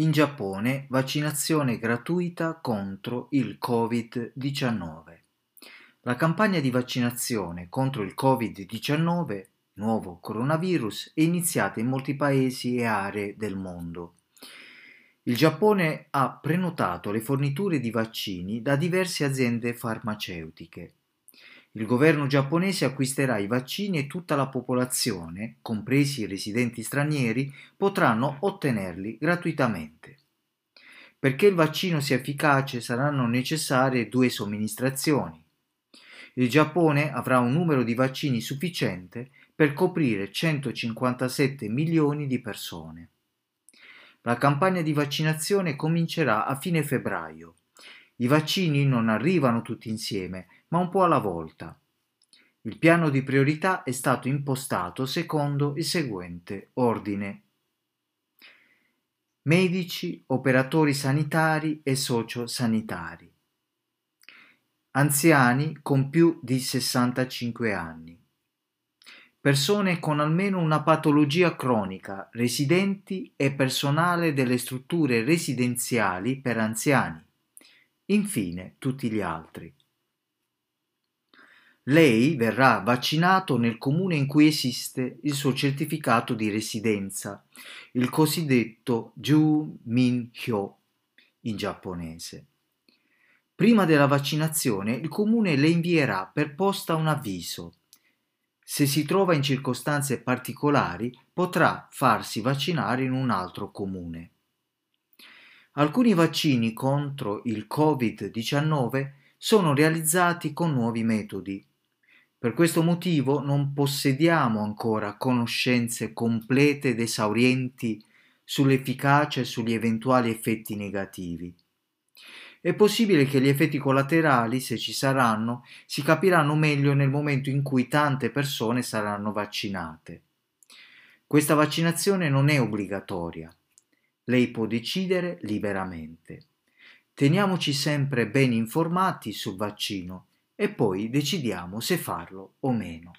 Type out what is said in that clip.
In Giappone vaccinazione gratuita contro il Covid-19. La campagna di vaccinazione contro il Covid-19, nuovo coronavirus, è iniziata in molti paesi e aree del mondo. Il Giappone ha prenotato le forniture di vaccini da diverse aziende farmaceutiche. Il governo giapponese acquisterà i vaccini e tutta la popolazione, compresi i residenti stranieri, potranno ottenerli gratuitamente. Perché il vaccino sia efficace saranno necessarie due somministrazioni. Il Giappone avrà un numero di vaccini sufficiente per coprire 157 milioni di persone. La campagna di vaccinazione comincerà a fine febbraio. I vaccini non arrivano tutti insieme, ma un po' alla volta. Il piano di priorità è stato impostato secondo il seguente ordine. Medici, operatori sanitari e sociosanitari. Anziani con più di 65 anni. Persone con almeno una patologia cronica, residenti e personale delle strutture residenziali per anziani. Infine tutti gli altri. Lei verrà vaccinato nel comune in cui esiste il suo certificato di residenza, il cosiddetto Ju Min Hyo in giapponese. Prima della vaccinazione il comune le invierà per posta un avviso. Se si trova in circostanze particolari potrà farsi vaccinare in un altro comune. Alcuni vaccini contro il Covid-19 sono realizzati con nuovi metodi per questo motivo non possediamo ancora conoscenze complete ed esaurienti sull'efficacia e sugli eventuali effetti negativi. È possibile che gli effetti collaterali, se ci saranno, si capiranno meglio nel momento in cui tante persone saranno vaccinate. Questa vaccinazione non è obbligatoria. Lei può decidere liberamente. Teniamoci sempre ben informati sul vaccino e poi decidiamo se farlo o meno.